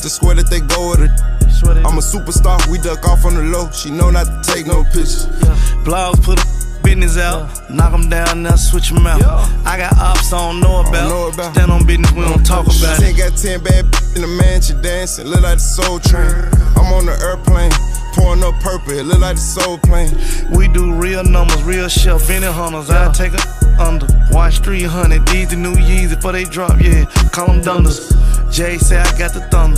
Just swear that they go with it. I'm a superstar, we duck off on the low. She know not to take no pictures. Blogs put a business out, knock 'em down, now switch switch 'em out. I got ops I don't know about. know about. Stand on business, we don't talk about She it. got 10 bad in the mansion dancing, look like the soul train. I'm on the airplane, pouring up purple, it look like the soul plane. We do real numbers, real shit, Benny hunters. I take a under. Watch 300, these the new Yeezy before they drop, yeah. Call them dunders. Jay say I got the thunder.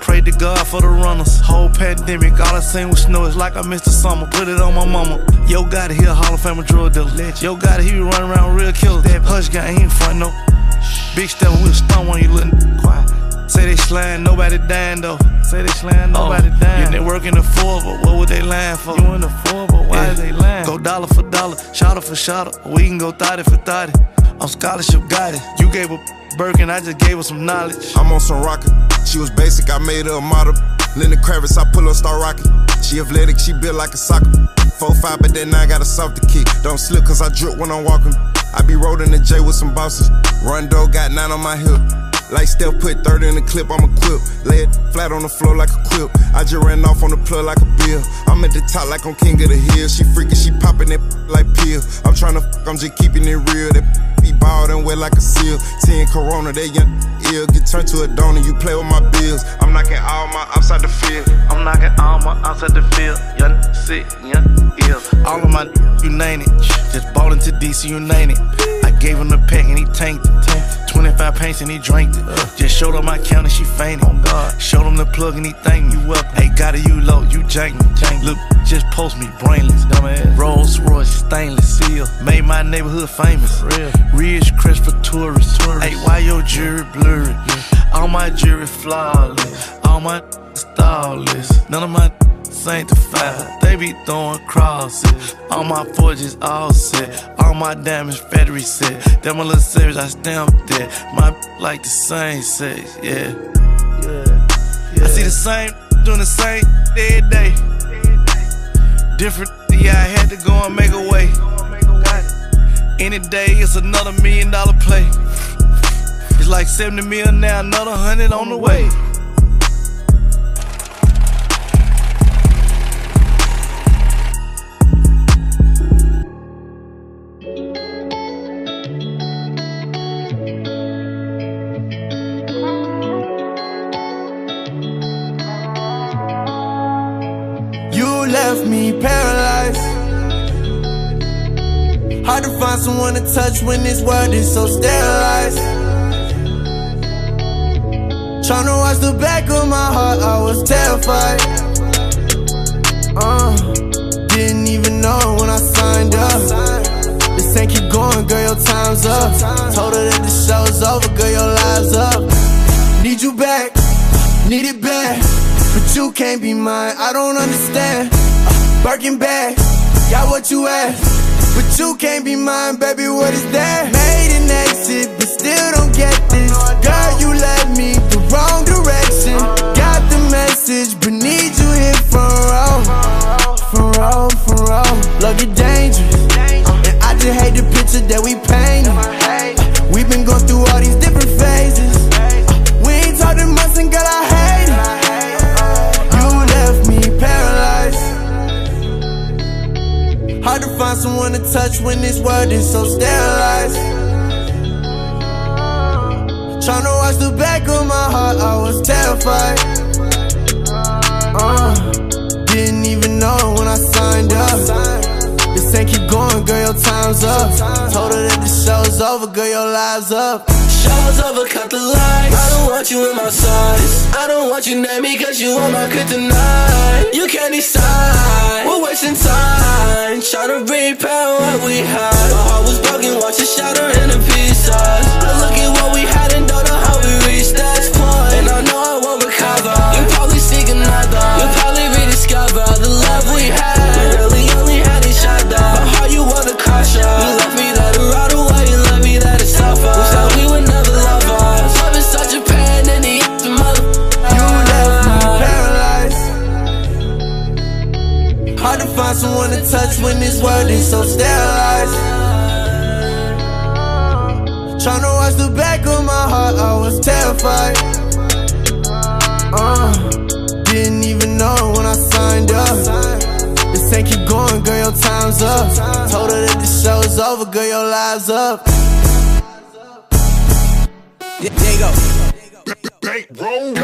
Pray to God for the runners. Whole pandemic, all I seen was snow. It's like I missed the summer. Put it on my mama. Yo, got it here, Hall of Fame drug dealer. Yo, got it, he be running around real killers. That hush guy, he ain't front no. Big step, we stun when you looking quiet. Say they slaying, nobody dying though. Say they slaying, oh, nobody dying. You network in the four, but what would they lying for? You in the four, but why Yeah. is they lying? Go dollar for dollar, shotter for shotter. We can go thotty for thotty. I'm scholarship got it. You gave a Birkin, I just gave her some knowledge. I'm on some rocket. She was basic, I made her a model. Linda Kravitz, I pull up, start rocking. She athletic, she built like a soccer. 4-5, but then I got a softer kick. Don't slip, cause I drip when I'm walking. I be rolling the J with some bosses. Rondo got nine on my hip. Like Steph put 30 in the clip, I'm equipped. Lay it flat on the floor like a quip. I just ran off on the plug like a bill. I'm at the top like I'm king of the hill. She freaking, she popping that like pill. I'm tryna fuck, I'm just keeping it real. That be bald and wet like a seal. Seeing Corona, they young ill. Get turned to a donor, you play with my bills. I'm knocking all my outside the field. I'm knocking all my outside the field. Young sick, young ill. All of my you name it. Just bought to DC, you name it. Gave him the pack and he tanked it. 25 paints and he drank it. Just showed her my count and she fainted. Oh, showed him the plug and he thanked me. Well, hey, got it, you low, you jank me. Look, just post me brainless. Rolls Royce, stainless seal. Made my neighborhood famous. Ridge crest for tourists. Hey, why your jewelry blurry? All my jewelry flawless. All my stylist. None of my sanctified. They be throwing crosses. All my forges all set. All my damage factory set. Them a little savage, I stamped it. My like the same sex, yeah. I see the same doing the same every day. Different, yeah, I had to go and make a way. Any day it's another million dollar play. It's like 70 mil now, another hundred on the way. Hard to find someone to touch when this world is so sterilized. Tryna watch the back of my heart, I was terrified. Uh, didn't even know when I signed up. This ain't keep going, girl, your time's up. Told her that the show's over, girl, your live's up. Need you back, need it back. But you can't be mine, I don't understand. Uh, Birkin bag, got what you asked. But you can't be mine, baby, what is that? Made an exit, but still don't get this. Girl, you led me the wrong direction. Got the message, but need you here for row. For row, for row. Look, it dangerous. And I just hate the picture that we painted. We've been going through all these different phases. We ain't talked in months, and girl, I Hard to find someone to touch when this world is so sterilized. Tryna watch the back of my heart, I was terrified. Uh, didn't even know when I signed up. Ain't keep going, girl, your time's up. Told her that the show's over, girl, your live's up. Show's over, cut the lights. I don't want you in my sights. I don't want you near me cause you are my kryptonite. You can't decide. We're wasting time. Trying to repair what we had. My heart was broken, watch it shatter into pieces. I look at what we had body so sterilized. Tryna watch the back of my heart, I was terrified. Uh, didn't even know when I signed up. This ain't keep going, girl, your time's up. Told her that the show's over, girl, your live's up. Yeah, there you go. Roll,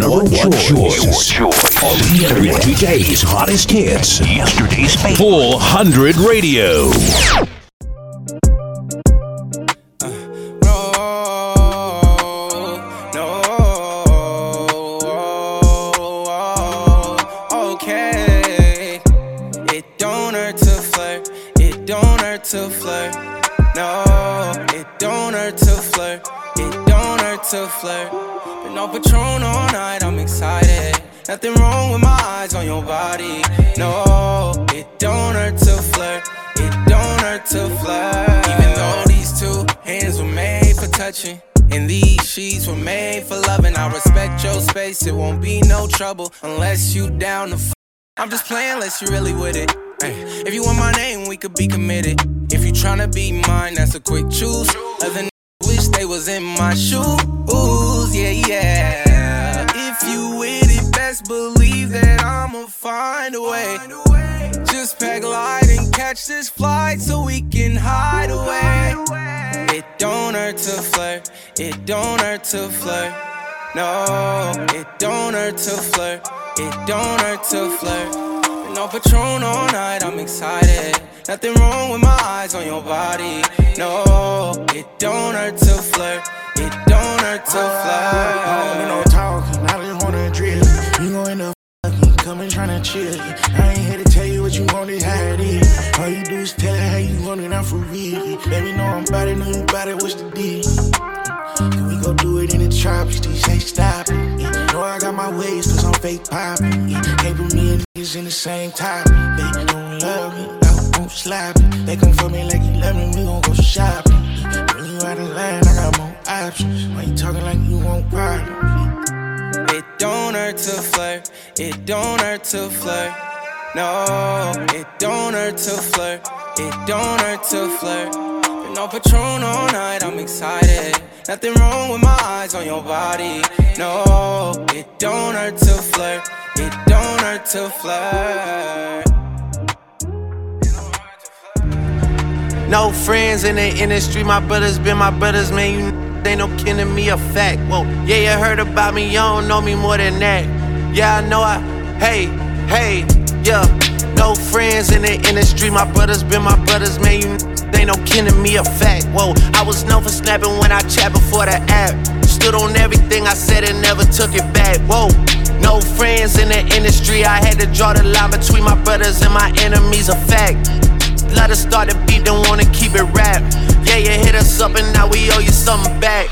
got it. is your number one choice. Every day's hottest hits. Yesterday's favorite. 400 Radio. Trouble unless you down to. F- I'm just playing unless you really with it. Ay, if you want my name, we could be committed. If you tryna be mine, that's a quick choose. Other wish they was in my shoes, yeah, yeah. If you with it, best believe that I'ma find a way. Just pack light and catch this flight so we can hide away. It don't hurt to flirt, it don't hurt to flirt. No, it don't hurt to flirt, it don't hurt to flirt. Been on Patron all night, I'm excited. Nothing wrong with my eyes on your body. No, it don't hurt to flirt. It don't hurt to flirt. I don't need no I just wanna drill. You tryna chill. I ain't here to tell you what you want, it's how it is. All you do is tell her how you want it, I'm for real. Baby, know I'm about it, know you about it, what's the deal? Can we go do it in the tropics? These say stop it. Yeah. Know I got my ways, cause I'm fake poppin'. Yeah. Put me and niggas in the same topic. They don't love me, I won't slap it. They come for me like you love me, we gon' go shopping. When you out of line, I got more options. Why you talking like you want problems? It don't hurt to flirt. It don't hurt to flirt. No, it don't hurt to flirt. It don't hurt to flirt. On Patron all night, I'm excited. Nothing wrong with my eyes on your body. No, it don't hurt to flirt. It don't hurt to flirt. No friends in the industry, my brothers been my brothers, man. You ain't no kin to me, a fact. Whoa, yeah, you heard about me, you don't know me more than that. Yeah, I know I, hey, hey, yeah. No friends in the industry, my brothers been my brothers, man. You ain't no kin to me, a fact. Whoa, I was known for snapping when I chat before the app. Stood on everything I said and never took it back. Whoa, no friends in the industry, I had to draw the line between my brothers and my enemies, a fact. Let us start the beat, don't wanna keep it rap. Yeah, you hit us up and now we owe you something back.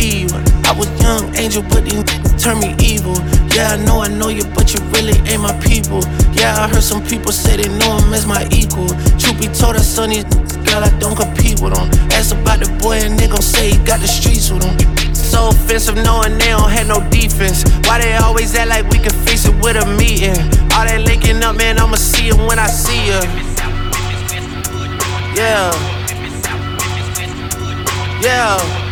I was young angel, but these turn me evil. Yeah, I know I know you, but you really ain't my people. Yeah, I heard some people say they know him as my equal. Truth be told, I son these girl, I don't compete with them. Ask about the boy and they gon' say he got the streets with him. So offensive knowing they don't have no defense. Why they always act like we can fix it with a meeting? All that linking up, man, I'ma see it when I see ya. Yeah. Yeah.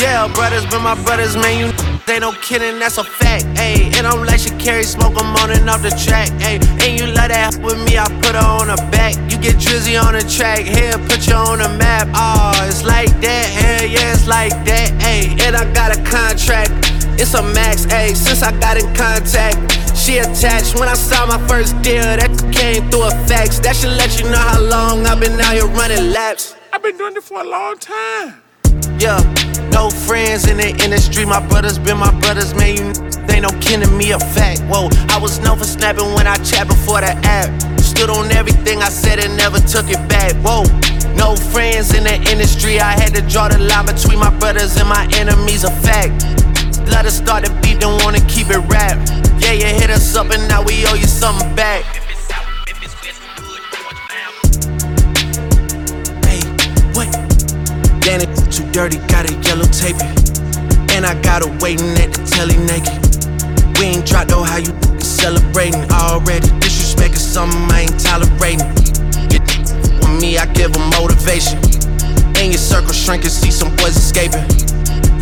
Yeah, brothers been my brothers, man. You they no kidding, that's a fact. Ayy, and I'm like she carry smoke, I'm on and off the track. Ayy, and you love that happen with me, I put her on her back. You get drizzy on the track, here, put you on the map. Oh, it's like that, hell yeah, it's like that. Ayy, and I got a contract. It's a max, ayy, since I got in contact. She attached when I saw my first deal, that came through a fax. That should let you know how long I've been out here running laps. I've been doing it for a long time. Yeah, no friends in the industry. My brothers been my brothers, man. You they no kin to me, a fact. Whoa, I was known for snapping when I chat before the app. Stood on everything I said and never took it back. Whoa, no friends in the industry. I had to draw the line between my brothers and my enemies, a fact. Let us start the beat, don't wanna keep it rap. Yeah, you hit us up and now we owe you something back. It, too dirty, gotta yellow tape. And I got her waiting at the telly naked. We ain't dropped though, how you celebrating already? Disrespect is something I ain't tolerating. With me, I give them motivation. In your circle shrinking, see some boys escaping.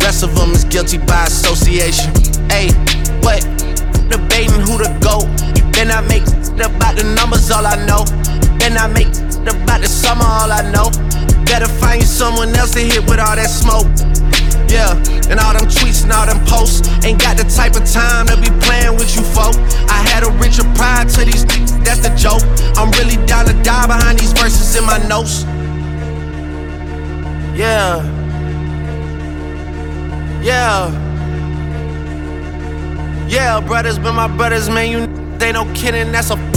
Rest of them is guilty by association. Hey, what? Debating who to go. Then I make about the numbers, all I know. Then I make about the summer, all I know. Better find you someone else to hit with all that smoke. Yeah, and all them tweets and all them posts. Ain't got the type of time to be playing with you folk. I had a richer pride to these that's the joke. I'm really down to die behind these verses in my notes. Yeah. Yeah. Yeah, brothers been my brothers, man. You they no kidding, that's a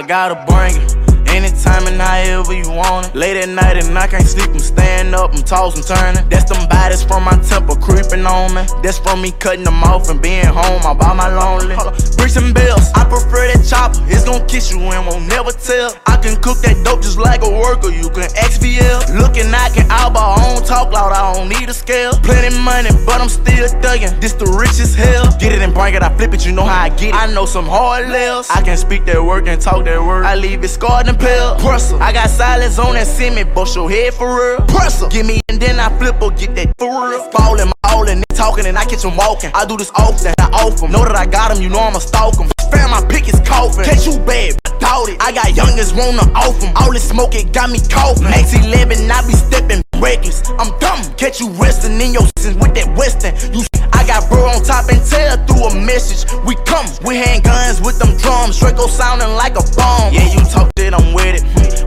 I gotta bring it. Anytime and however you want it. Late at night and I can't sleep, I'm staying up, I'm tossing, turning. That's them bodies from my temple creeping on me. That's from me cutting them off and being home all by my lonely. Bricks and bills, I prefer that chopper. It's gonna kiss you and won't never tell. I can cook that dope just like a worker, you can XVL. Looking, I can eyeball, I don't talk loud, I don't need a scale. Plenty money, but I'm still thugging. This the richest hell. Get it and bring it, I flip it, you know how I get it. I know some hard lils. I can speak that work and talk that word. I leave it scarred and pale. Prustle, I got silence on that semi, bust your head for real. Press Give me and then I flip or get that for real. Ballin', ballin', talking and I catch them walking. I do this often, I off them. Know that I got them, you know I'ma stalk them. Fam, my pick is coughing. Catch you bad, doubt it. I got youngins wanna off them. All this smoke, it got me coughing. Max 11, I be stepping reckless. I'm dumb. Catch you resting in your sins with that western. You I got bro on top and tell through a message. We come with handguns with them drums. Draco sounding like a bomb. Yeah, you talk shit, I'm with it.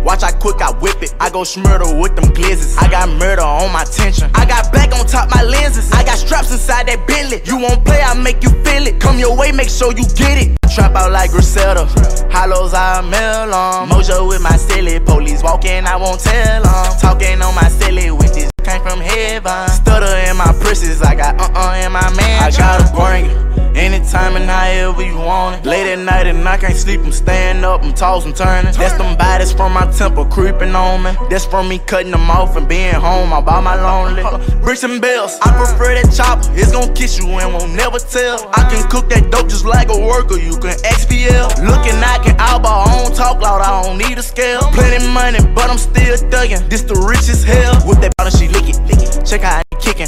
Watch how quick I whip it. I go smurder with them glizzes. I got murder on my tension. I got black on top my lenses. I got straps inside that Bentley. You won't play, I make you feel it. Come your way, make sure you get it. Trap out like Griselda. Hollows I mail on. Mojo with my silly. Police walking, I won't tell on. Talking on my silly with this came from heaven. Stutter in my presses, I got uh uh in my man. I gotta bring it. Anytime and however you want it. Late at night and I can't sleep, I'm staying up, I'm tossing, turning. That's them bodies from my temple creeping on me. That's from me cutting them off and being home. I buy my lonely. Bricks and bells, I prefer that chopper. It's gonna kiss you and won't never tell. I can cook that dope just like a worker, you can XPL. Looking, I can eyeball, I don't talk loud, I don't need a scale. Plenty money, but I'm still thugging. This the richest hell. With that bottle, she lick it, lick it. Check I kicking.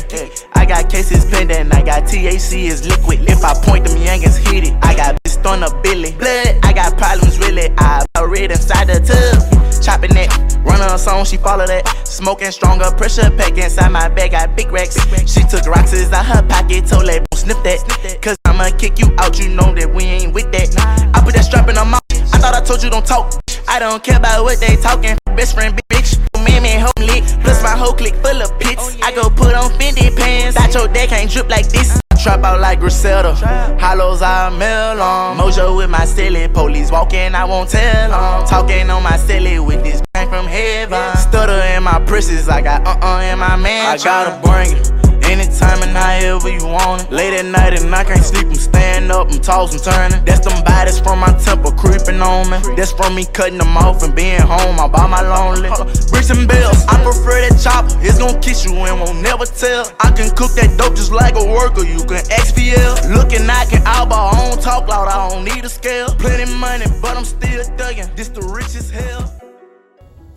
I got cases pending, I got THC is liquid. If I point them youngins hit it. I got bitch on the billy. Blood, I got problems really. I read inside the tub. Chopping it, running a song, she follow that. Smoking stronger, pressure pack inside my bag, got big racks. She took rocks out her pocket, told that sniff that. Cause I'ma kick you out, you know that we ain't with that. I put that strap in her mouth. I thought I told you don't talk. I don't care about what they talking. Best friend, bitch. Man, man, home lit. Plus my whole clique full of pits. I go put on Fendi pants. Thought your deck ain't drip like this. Trap out like Griselda. Hollows I mail on. Mojo with my silly. Police walking, I won't tell on. Talking on my silly with this bang from heaven. Stutter in my presses. I got uh uh in my man. I gotta bring it. Anytime and however you want it. Late at night and I can't sleep, I'm staying up, I'm tossing, turning. That's them bodies from my temple creeping on me. That's from me cutting them off and being home. I buy my lonely. Bricks and bells, I prefer that chopper. It's gonna kiss you and won't never tell. I can cook that dope just like a worker, you can XPL. Looking, I can eyeball, I don't talk loud, I don't need a scale. Plenty money, but I'm still thugging. This the richest hell.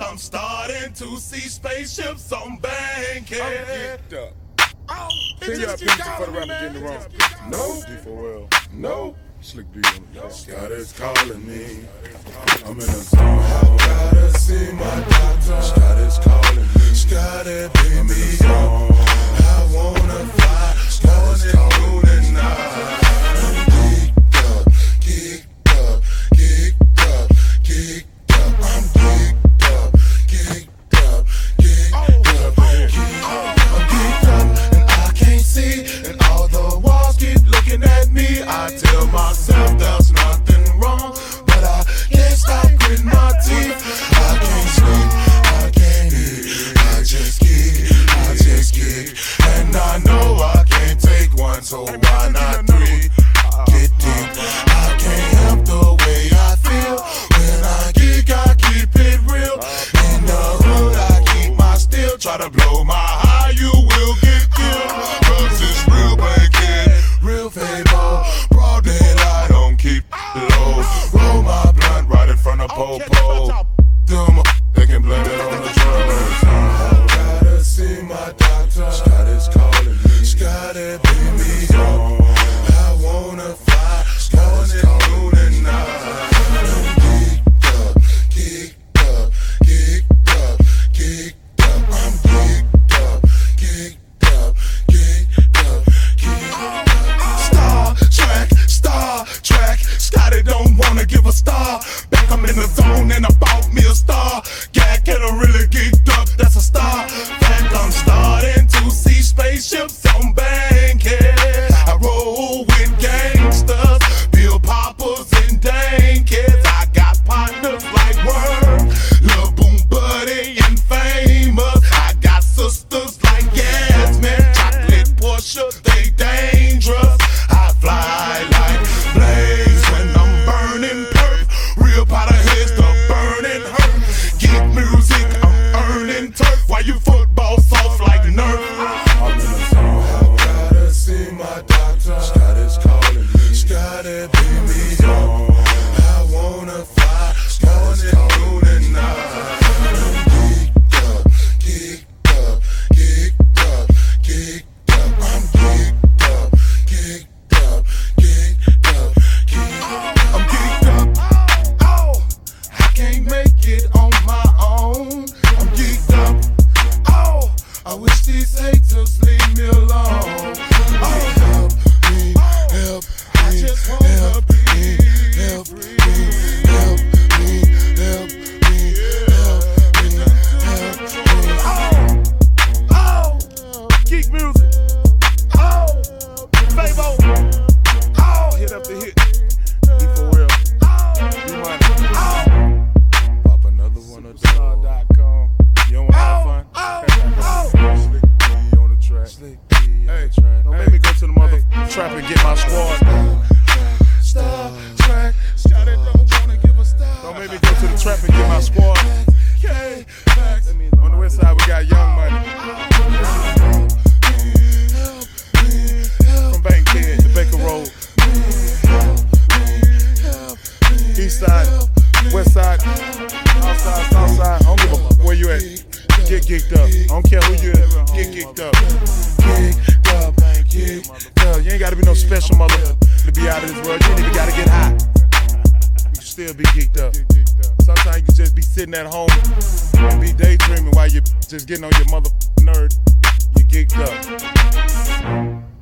I'm starting to see spaceships on Bankhead. Oh, Send your picture for the rapper getting the wrong. No, D4L. No. Slick D on the God is calling me. I'm in a zone. I gotta see my doctor. Scott is calling me. Baby. I'm in a zone. I wanna fly. Scott is calling me. Geeked up. I don't care who you at. Get geeked up. Geeked up, geeked up. You ain't gotta be no special mother to be out of this world. You ain't even gotta get high. You still be geeked up. Sometimes you just be sitting at home and be daydreaming while you're just getting on your mother nerd. You geeked up.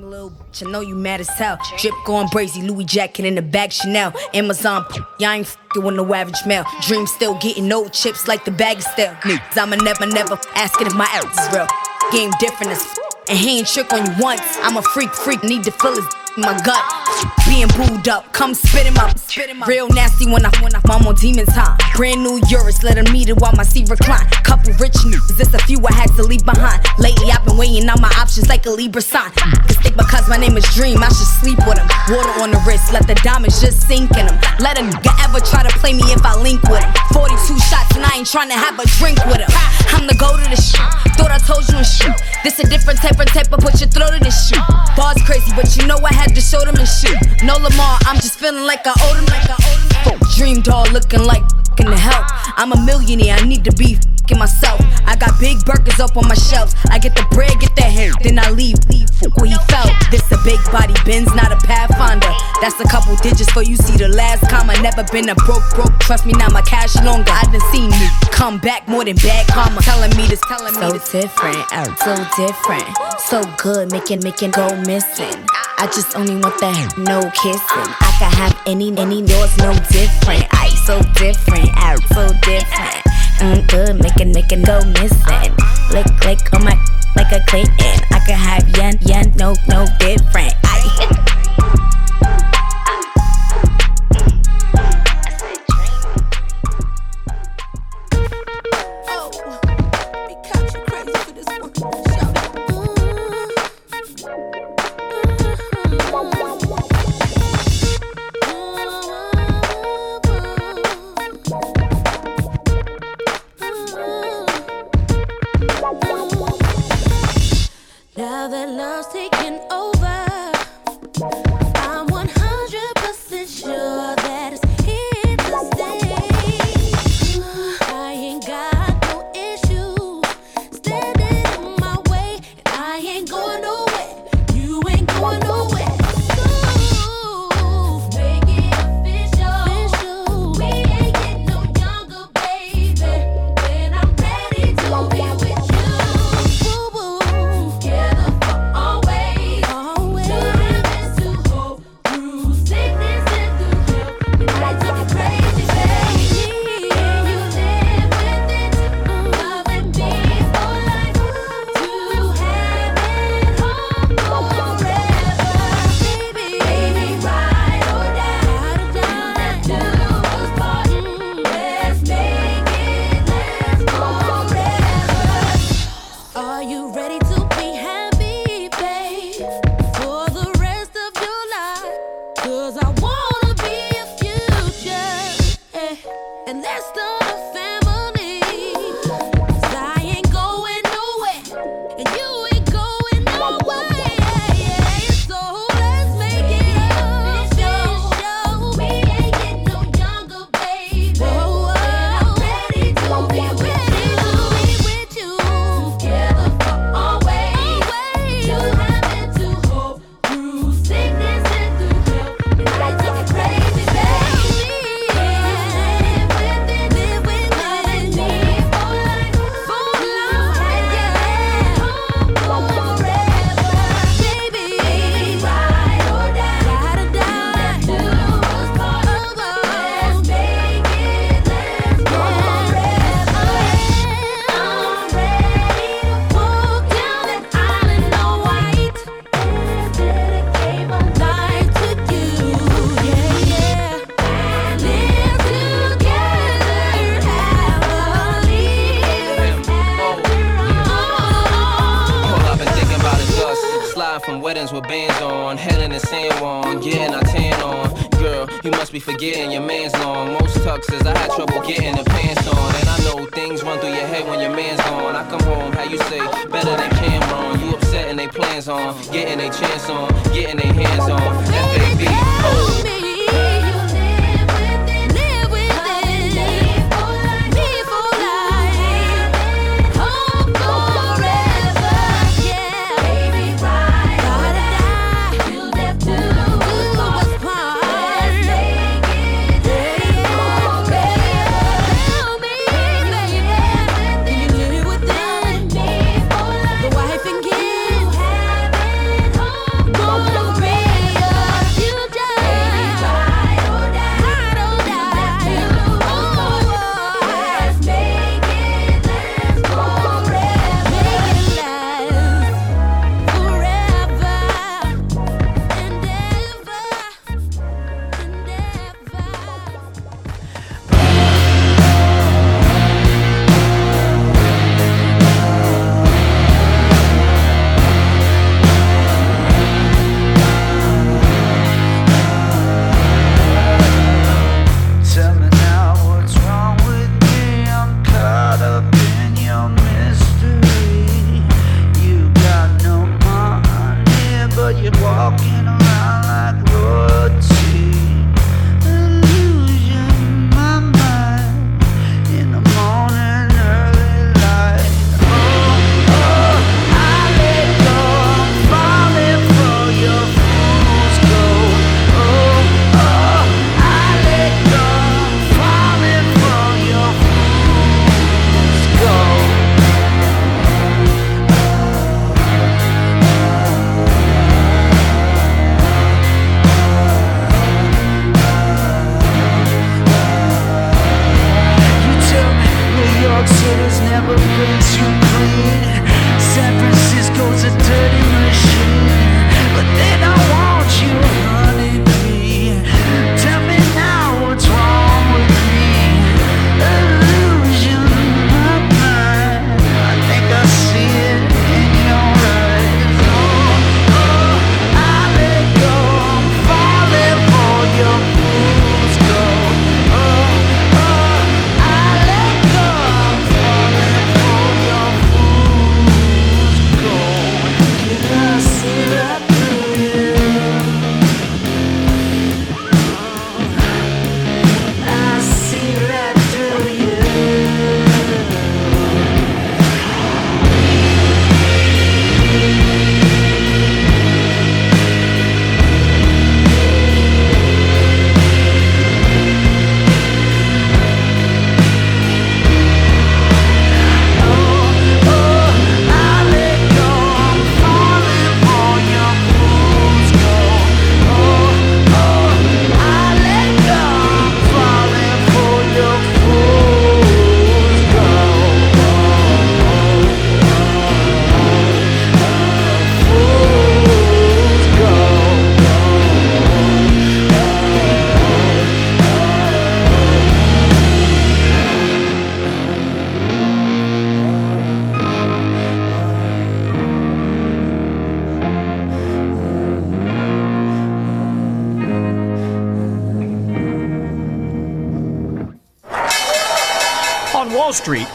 Little bitch, I know you mad as hell. Drip going brazy, Louis jacket in the bag, Chanel. Amazon, y'all ain't fing with no average mail. Dream still getting no chips like the bag is still. I'ma never, never asking if my ass is real. Game different as f- and he ain't trick on you once. I'm a freak, freak, need to feel his my gut. Being booed up, come spit him up. Real nasty when I when I'm on demon time. Brand new Urus, let him meet it while my seat recline. Couple rich niggas, this a few I had to leave behind. Lately I've been weighing out my options like a Libra sign. Think because my name is Dream, I should sleep with him. Water on the wrist, let the diamonds just sink in him. Let a nigga ever try to play me if I link with him. 42 shots and I ain't trying to have a drink with him. I'm the go to the shit. Thought I told you and shit. This a different type of type of put your throat in this shit. Bars crazy, but you know I had to show them and shit. No Lamar, I'm just feeling like I owe them, like I owe them. Dream doll looking like in the help. I'm a millionaire, I need to be fing myself. I got big burgers up on my shelves. I get the bread, get the hair, then I leave. Leave where he felt. This a big body Benz, not a Pathfinder. That's a couple digits for you see the last comma. Never been a broke, broke. Trust me, now my cash longer. I done seen me come back more than bad karma. Telling me this, telling me So this. different, oh, so different, so good, making making go missing. I just only want that no kissing. I can have any any doors, no different. I so different, out so different. Mm, good, making making go missing. Lick lick on my like a Clinton. I can have yen yen no no different.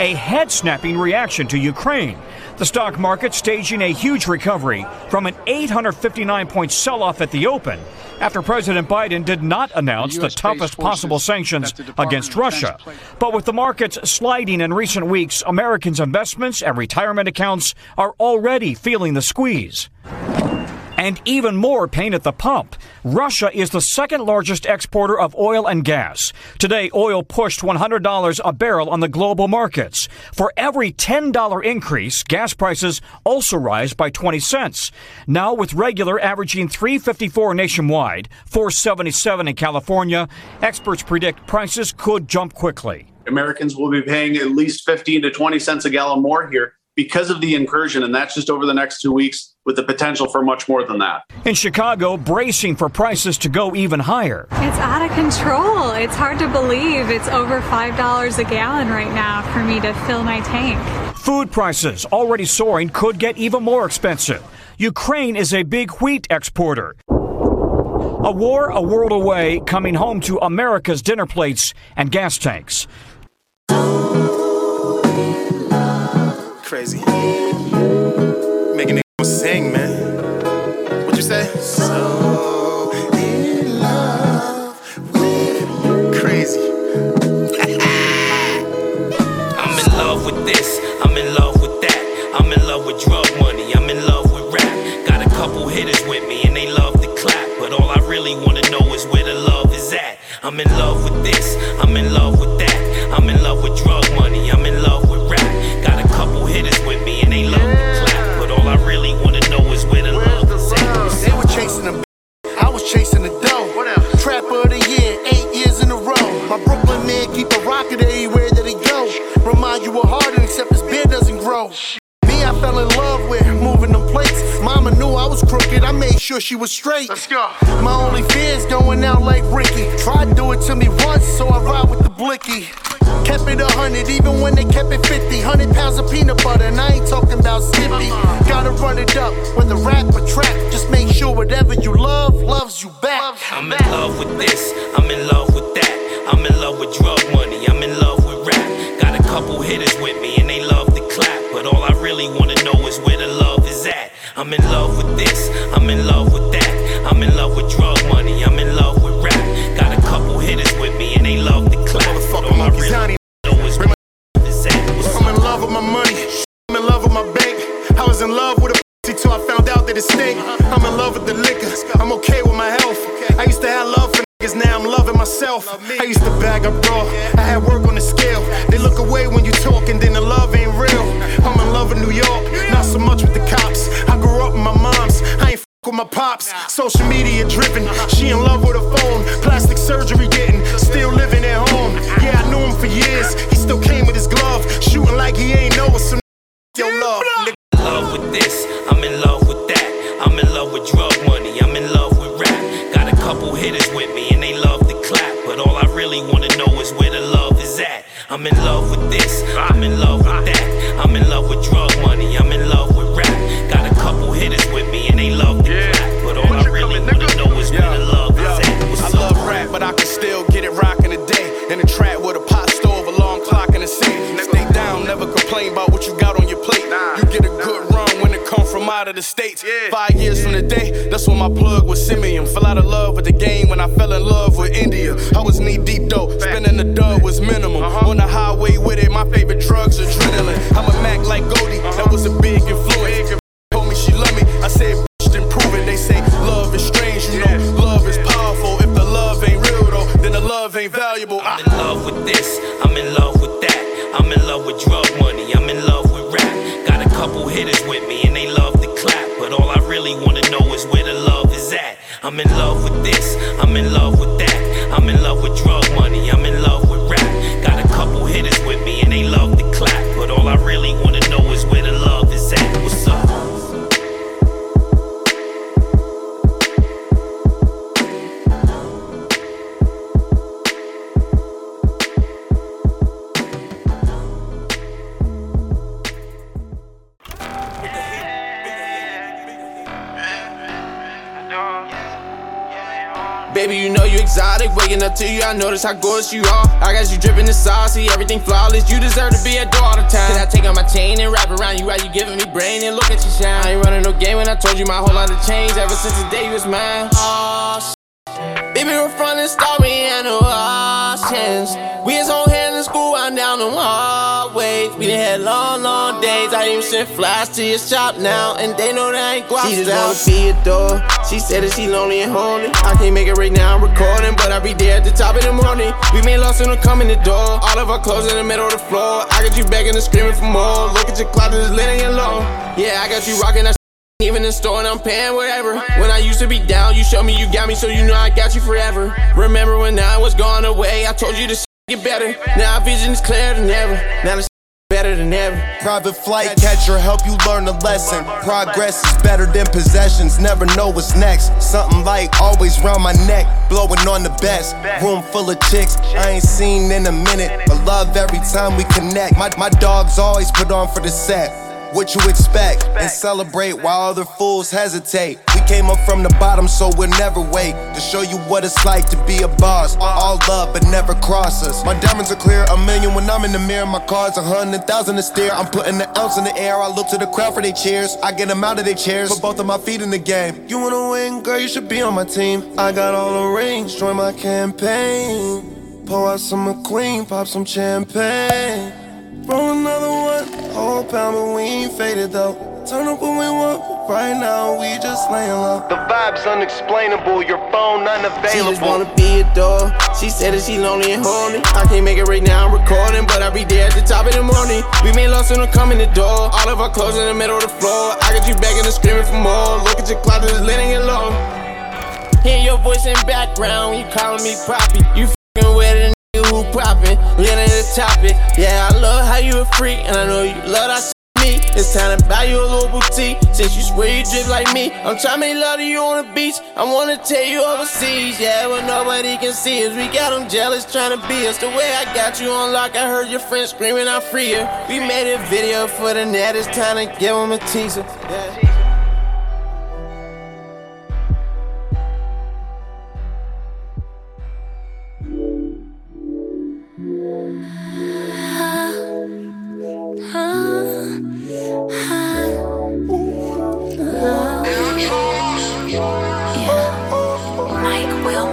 A head snapping reaction to Ukraine. The stock market staging a huge recovery from an 859 point sell off at the open after President Biden did not announce the toughest possible sanctions against Russia. But with the markets sliding in recent weeks, Americans' investments and retirement accounts are already feeling the squeeze. And even more pain at the pump. Russia is the second largest exporter of oil and gas. Today, oil pushed $100 a barrel on the global markets. For every $10 increase, gas prices also rise by 20 cents. Now, with regular averaging 354 nationwide, 477 in California, experts predict prices could jump quickly. Americans will be paying at least 15 to 20 cents a gallon more here because of the incursion, and that's just over the next two weeks with the potential for much more than that. In Chicago, bracing for prices to go even higher. It's out of control. It's hard to believe it's over $5 a gallon right now for me to fill my tank. Food prices, already soaring, could get even more expensive. Ukraine is a big wheat exporter. A war a world away, coming home to America's dinner plates and gas tanks. Crazy. making a sing, man. What'd you say? So in love with you, crazy. I'm in love with this. I'm in love with that. I'm in love with drug money. I'm in love with rap. Got a couple hitters with me and they love to clap, but all I really wanna know is where the love is at. I'm in love with this. I'm in love with that. I'm in love with drugs. Crooked, I made sure she was straight. Let's go. My only fear is going out like Ricky. Tried to do it to me once, so I ride with the blicky. Kept it a hundred, even when they kept it 50. Hundred pounds of peanut butter, and I ain't talking about Skippy. Gotta run it up, whether rap or trap. Just make sure whatever you love, loves you back. I'm in love with this, I'm in love with that. I'm in love with drug money, I'm in love with rap. Got a couple hitters with me I'm in love with this, I'm in love with that. I'm in love with drug money, I'm in love with rap. Got a couple hitters with me and they love to clap. But all I really wanna know is where the love is at. I'm in love with my money. I'm in love with my bank. I was in love with a till I found out that it stink. I'm in love with the liquor. I'm okay with my health. I used to have love for niggas, now I'm loving myself. I used to bag up raw. I had work on the scale. They look away when you talk and then the love ain't real. I'm in love with New York, not so much with the cops. I grew up with my moms. I ain't with my pops. Social media driven. She in love with her phone. Plastic surgery getting. Still living at home. Yeah, I knew him for years. He still came with his glove. Shooting like he ain't know us. So your love. nigga. love with this, I'm in love with that. I'm in love with drug money, couple hitters with me and they love to clap. But all I really wanna know is where the love is at. I'm in love with this, I'm in love with that. I'm in love with drug money, I'm in love with rap. Got a couple hitters with me and they love to clap. But all I really wanna know is where the love is at. What's I up? love rap, but I can still get it rockin' today. In a trap with a pot stove, a long clock, and a safe. Stay down, never complain about what you got on your plate. You get a from out of the states. Five years from the day, that's when my plug was Simeon. Fell out of love with the game when I fell in love with India. I was knee deep though, spending the dub was minimum. Uh-huh. On the highway with it, my favorite drugs adrenaline. I'm a Mac like Goldie, uh-huh. that was a big influence. Told me she loved me, I said, bitch, then prove it. They say love is strange, you know, love is powerful. If the love ain't real though, then the love ain't valuable. I'm in love with this, I'm in love with that. I'm in love with drug money, I'm in love with rap. Got a couple hitters with me I'm in love with this, I'm in love with that. I'm in love with drug money, I'm in love with rap. Got a couple hitters with me and they love to clap. But all I really wanna exotic. Waking up to you, I notice how gorgeous you are. I got you dripping in saucy, everything flawless. You deserve to be adored all the time. Can I take out my chain and wrap around you while you giving me brain and look at you shine? I ain't running no game when I told you my whole lot of change ever since the day you was mine. Oh, Baby, we're from the start, we ain't no options. We was on hands in school, I'm down the hallways. We done had long, long days. I even sent flies to your shop now, and they know that I ain't guap She just wanna be adored. She said that she lonely and horny. I can't make it right now, I'm recording, but I'll be there at the top of the morning. We made love soon to come in the door. All of our clothes in the middle of the floor. I got you begging and screaming for more. Look at your closet, it's lit and low. Yeah, I got you rocking that even in store and I'm paying whatever. When I used to be down, you showed me you got me, so you know I got you forever. Remember when I was gone away, I told you to get better. Now vision is clearer than ever. Now the better than ever. Private flight catcher, help you learn a lesson. Progress is better than possessions, never know what's next. Something like always round my neck, blowing on the best. Room full of chicks I ain't seen in a minute, but love every time we connect. My, my dogs always put on for the set. What you expect and celebrate while other fools hesitate. We came up from the bottom, so we'll never wait to show you what it's like to be a boss. All love, but never cross us. My diamonds are clear, a million when I'm in the mirror. My car's a hundred thousand to steer. I'm putting the ounce in the air. I look to the crowd for their cheers. I get them out of their chairs, put both of my feet in the game. You wanna win, girl? You should be on my team. I got all the rings, join my campaign. Pour out some McQueen, pop some champagne. Roll another but we ain't faded though. Turn up when we want, Right now, we just laying low. The vibe's unexplainable, your phone unavailable. She just wanna be adored. She said that she lonely and horny. I can't make it right now, I'm recording, but I'll be there at the top of the morning. We made soon to come in the door. All of our clothes in the middle of the floor. I got you begging and screaming for more. Look at your closet, it's letting it low. Hear your voice in background, you calling me Poppy. You a poppin', leaning the topic. Yeah, I love how you a freak, and I know you love that me. It's time to buy you a little boutique, since you swear you drip like me. I'm trying to make love to you on the beach. I wanna take you overseas, yeah, but nobody can see us. We got them jealous trying to be us. The way I got you on lock, I heard your friends screaming, I'm free. We made a video for the net, it's time to give them a teaser. Yeah. Mike will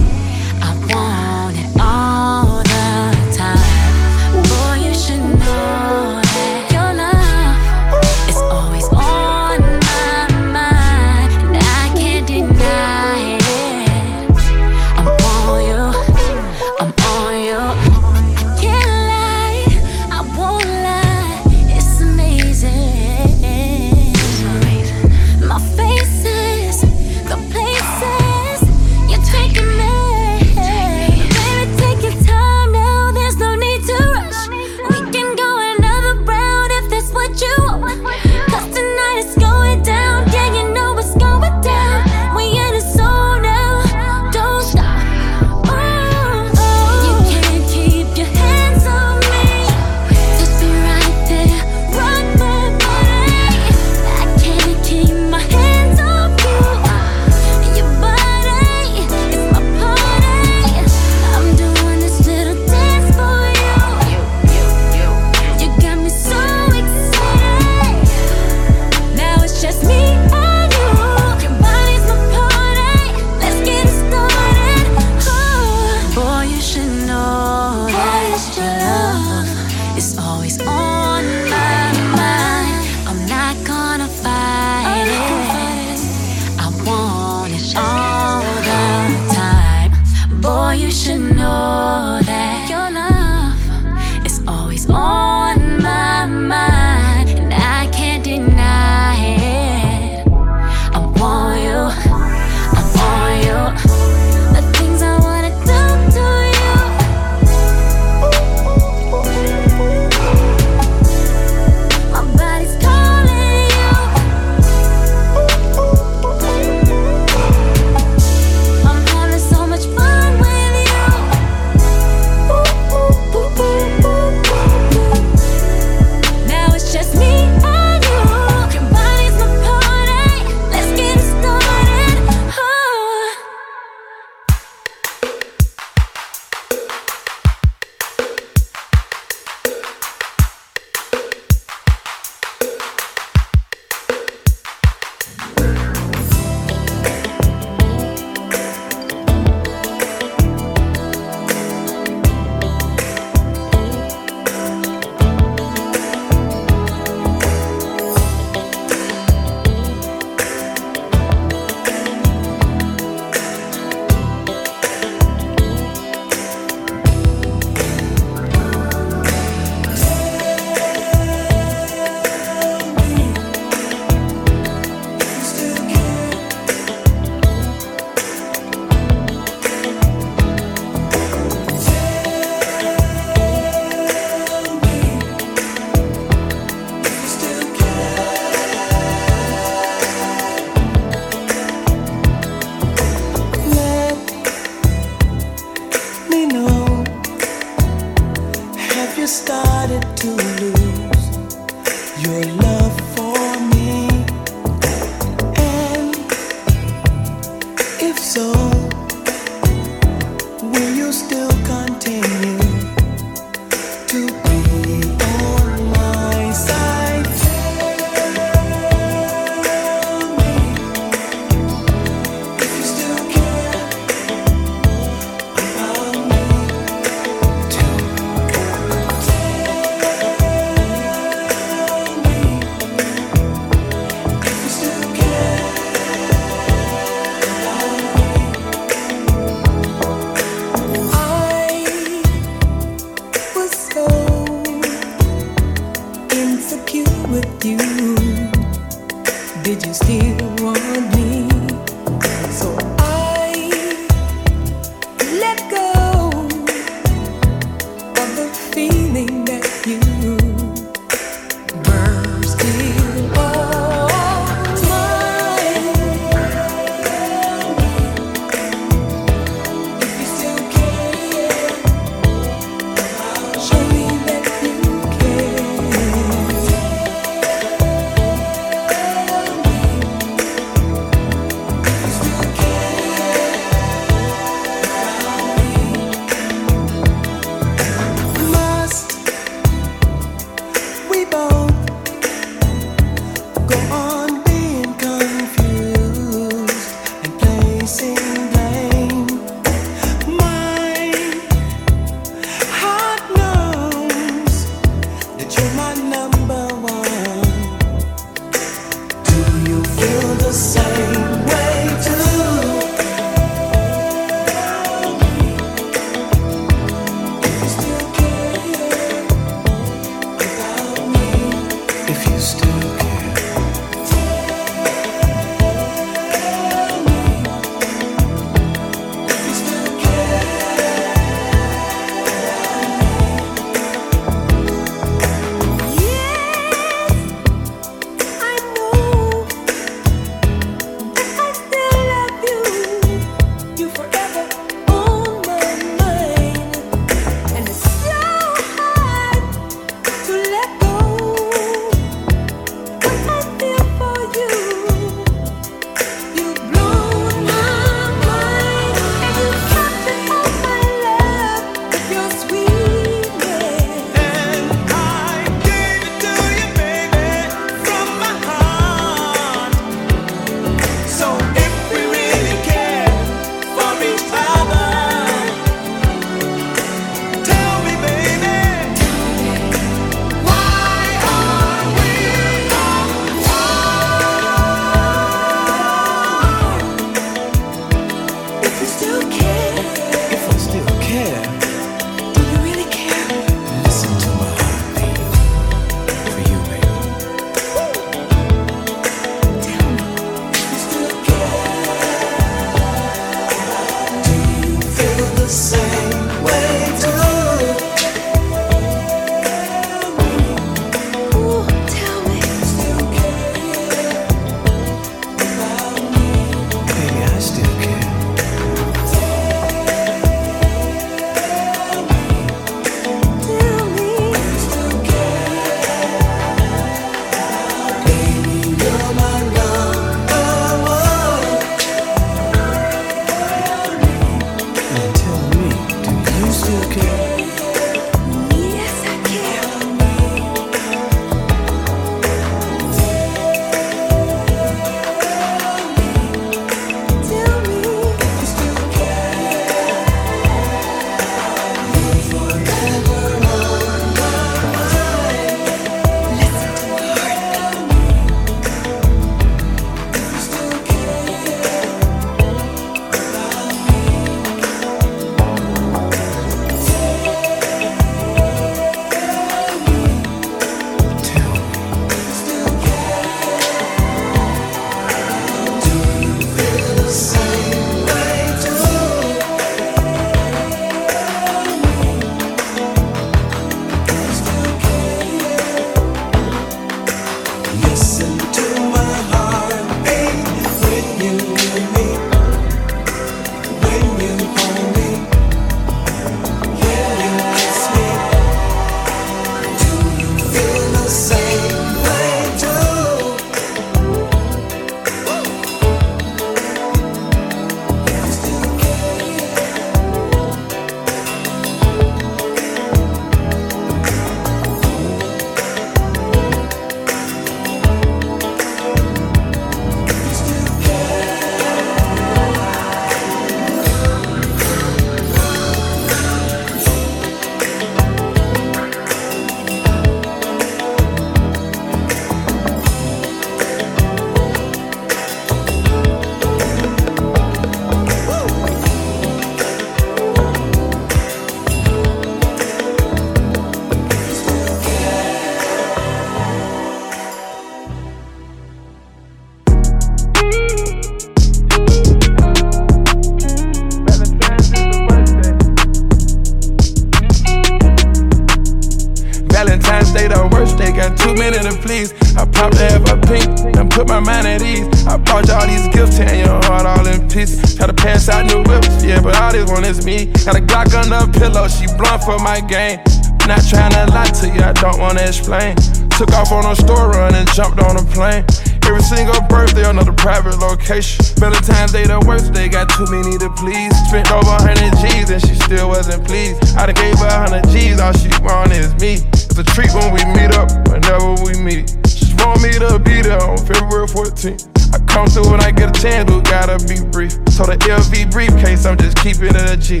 game. Not trying to lie to you, I don't wanna explain. Took off on a store run and jumped on a plane. Every single birthday, another private location. Valentine's Day, the worst day, got too many to please. Spent over 100 G's and she still wasn't pleased. I done gave her 100 G's, all she want is me. It's a treat when we meet up, whenever we meet. She want me to be there on February 14th. I come through when I get a chance, but gotta be brief. So the LV briefcase, I'm just keeping it a G.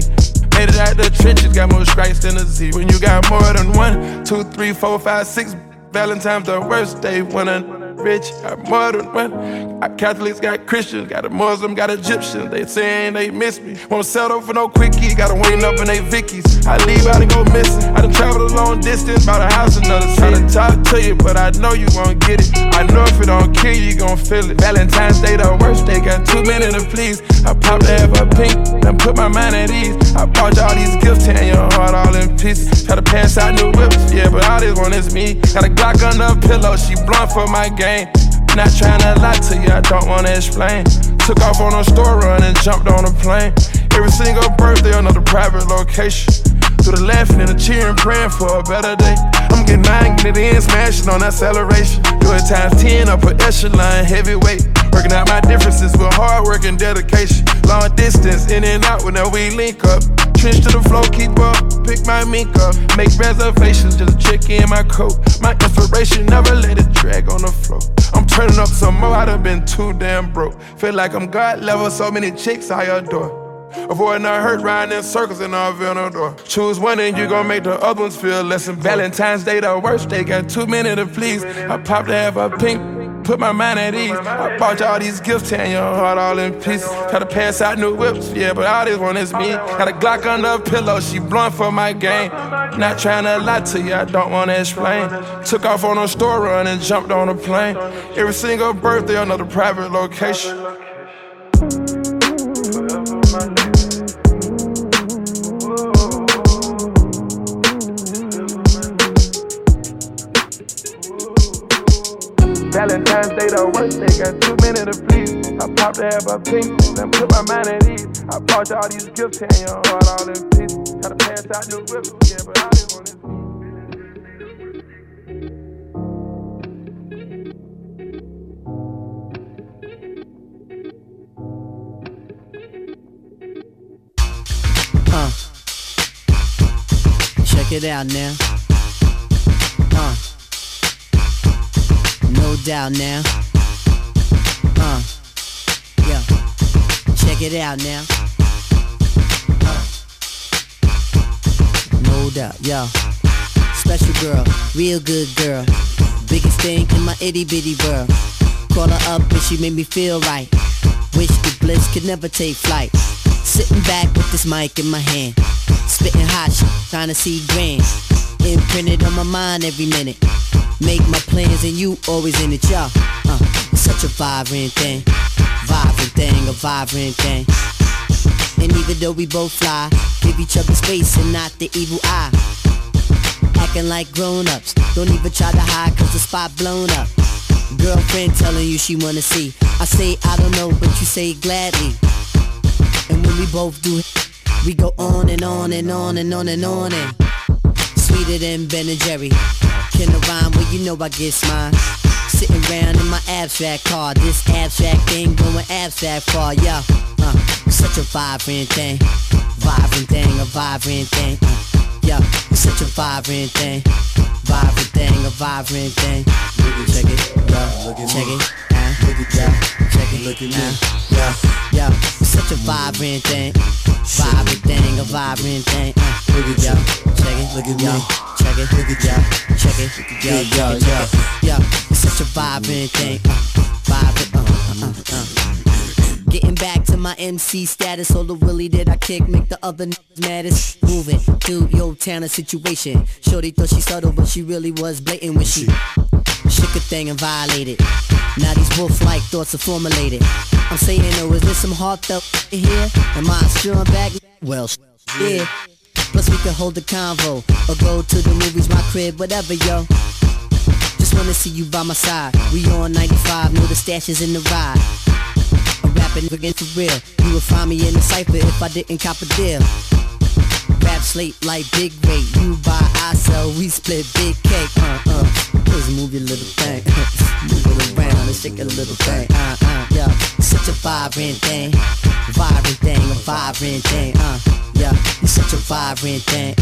Made it out the trenches, got more stripes than a Z. When you got more than one, two, three, four, five, six. Valentine's the worst day when a rich got more than one. Got Catholics got Christians, got a Muslim, got Egyptians. They saying they miss me. Won't settle for no quickie, gotta wait up in they Vickies. I leave out and go missing. I done traveled a long distance, bought a house another city. Try to talk to you, but I know you won't get it. I know if it don't kill you, gon' feel it. Valentine's Day the worst day, got too many to please. I popped to have a pink, then put my mind at ease. I bought you all these gifts, tearing your heart all in pieces. Try to pass out new whips, yeah, but all this one is me. Got a Glock under a pillow, she blunt for my game. Not trying to lie to you, I don't wanna explain. Took off on a store run and jumped on a plane. Every single birthday, another private location. Through the laughing and the cheering, praying for a better day. I'm getting mine, getting it in, smashing on acceleration. Do it times 10, upper echelon, heavyweight. Working out my differences with hard work and dedication. Long distance, in and out whenever we link up. Trench to the flow, keep up, pick my mink up. Make reservations, just a check in my coat. My inspiration, never let it drag on the floor. I'm turning up some more, I done been too damn broke. Feel like I'm God level, so many chicks I adore. Avoiding the hurt, riding in circles in our door. Choose one and you gon' make the other ones feel less important. Valentine's Day, the worst day, got too many to please. I popped to have a pink, put my mind at ease. I bought you all these gifts, tearing your heart all in pieces. Try to pass out new whips, yeah, but all this one is me. Got a Glock under a pillow, she blunt for my game. Not trying to lie to you, I don't wanna explain. Took off on a store run and jumped on a plane. Every single birthday, another private location. Valentine's Day, the worst day, got too many to please. I popped to have a pink, then put my mind at ease. I bought you all these gifts, tearing your heart all in pieces. Try to pass out new whips, yeah, but I just want it. Uh. Check it out now. No doubt now. Uh. Yeah. Check it out now. Uh. No doubt, yo. Special girl, real good girl. Biggest thing in my itty bitty world. Call her up and she made me feel right. Wish the bliss could never take flight. Sitting back with this mic in my hand. Spitting hot shit, trying to see grand. Imprinted on my mind every minute. Make my plans and you always in it, y'all. Uh, it's such a vibrant thing. Vibrant thing, a vibrant thing. And even though we both fly, give each other space and not the evil eye. Acting like grown-ups, don't even try to hide cause the spot blown up. Girlfriend telling you she wanna see. I say I don't know, but you say gladly. And when we both do it, we go on and on and on and on and on and sweeter than Ben and Jerry. Can I rhyme? Well, you know I get mine. Sitting around in my abstract car, this abstract thing going abstract far, yeah. Uh, such a vibrant thing, vibrant thing, a vibrant thing. Uh, yeah, it's such a vibrant thing, vibrant thing, a vibrant thing. Check it, yeah, check it, uh, yeah, check it, look at me, yeah, yeah, such a vibrant thing, vibrant thing, a vibrant thing. Uh, yeah, check it, look at me, check it, look at yeah, check it, Y'all, yeah, yeah, yeah, yeah, it's such a vibrant thing, uh, vibrant, uh, uh, uh, uh. Getting back to my MC status, all the willy that I kick make the other niggas maddest. Moving through your town of situation. Shorty thought she subtle, but she really was blatant when she shook a thing and violated. Now these wolf-like thoughts are formulated. I'm saying, oh, is there some heartfelt here? Am I strong back? Well, yeah. Plus we can hold a convo or go to the movies, my crib, whatever, yo. Just wanna see you by my side. We on 95, know the stash is in the ride. Rap rapping again for real. You would find me in the cipher if I didn't cop a deal. Rap slate like Big Ray. You buy, I sell, we split big cake. Uh uh. Just move your little thing. move it around and shake a little thing. Uh uh. Yeah. Such a vibrant thing. Vibrant thing, a vibrant thing. Uh. Yeah. You're such a vibrant thing.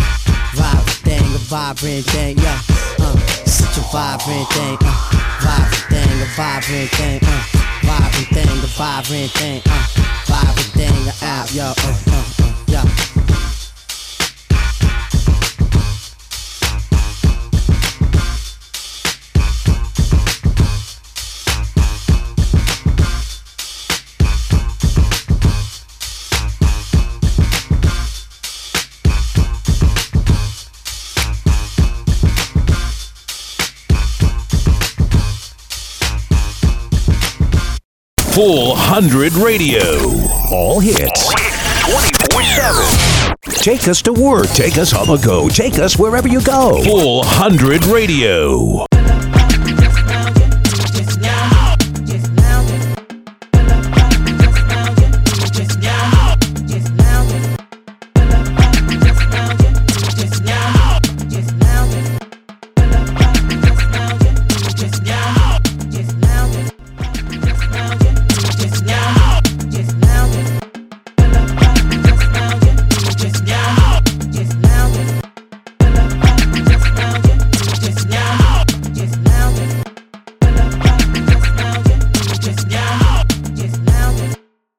Vibrant thing, a vibrant thing. Yeah. Uh. Such a vibrant thing. Uh. Vibrant thing, a vibrant thing. Uh. Vibrant thing, a vibrant thing. Uh. Vibrant thing, a out. Yo. Uh. Uh. uh. Yeah. Full 100 Radio. All hits. 24 7. Take us to work. Take us on the go. Take us wherever you go. Full 100 Radio.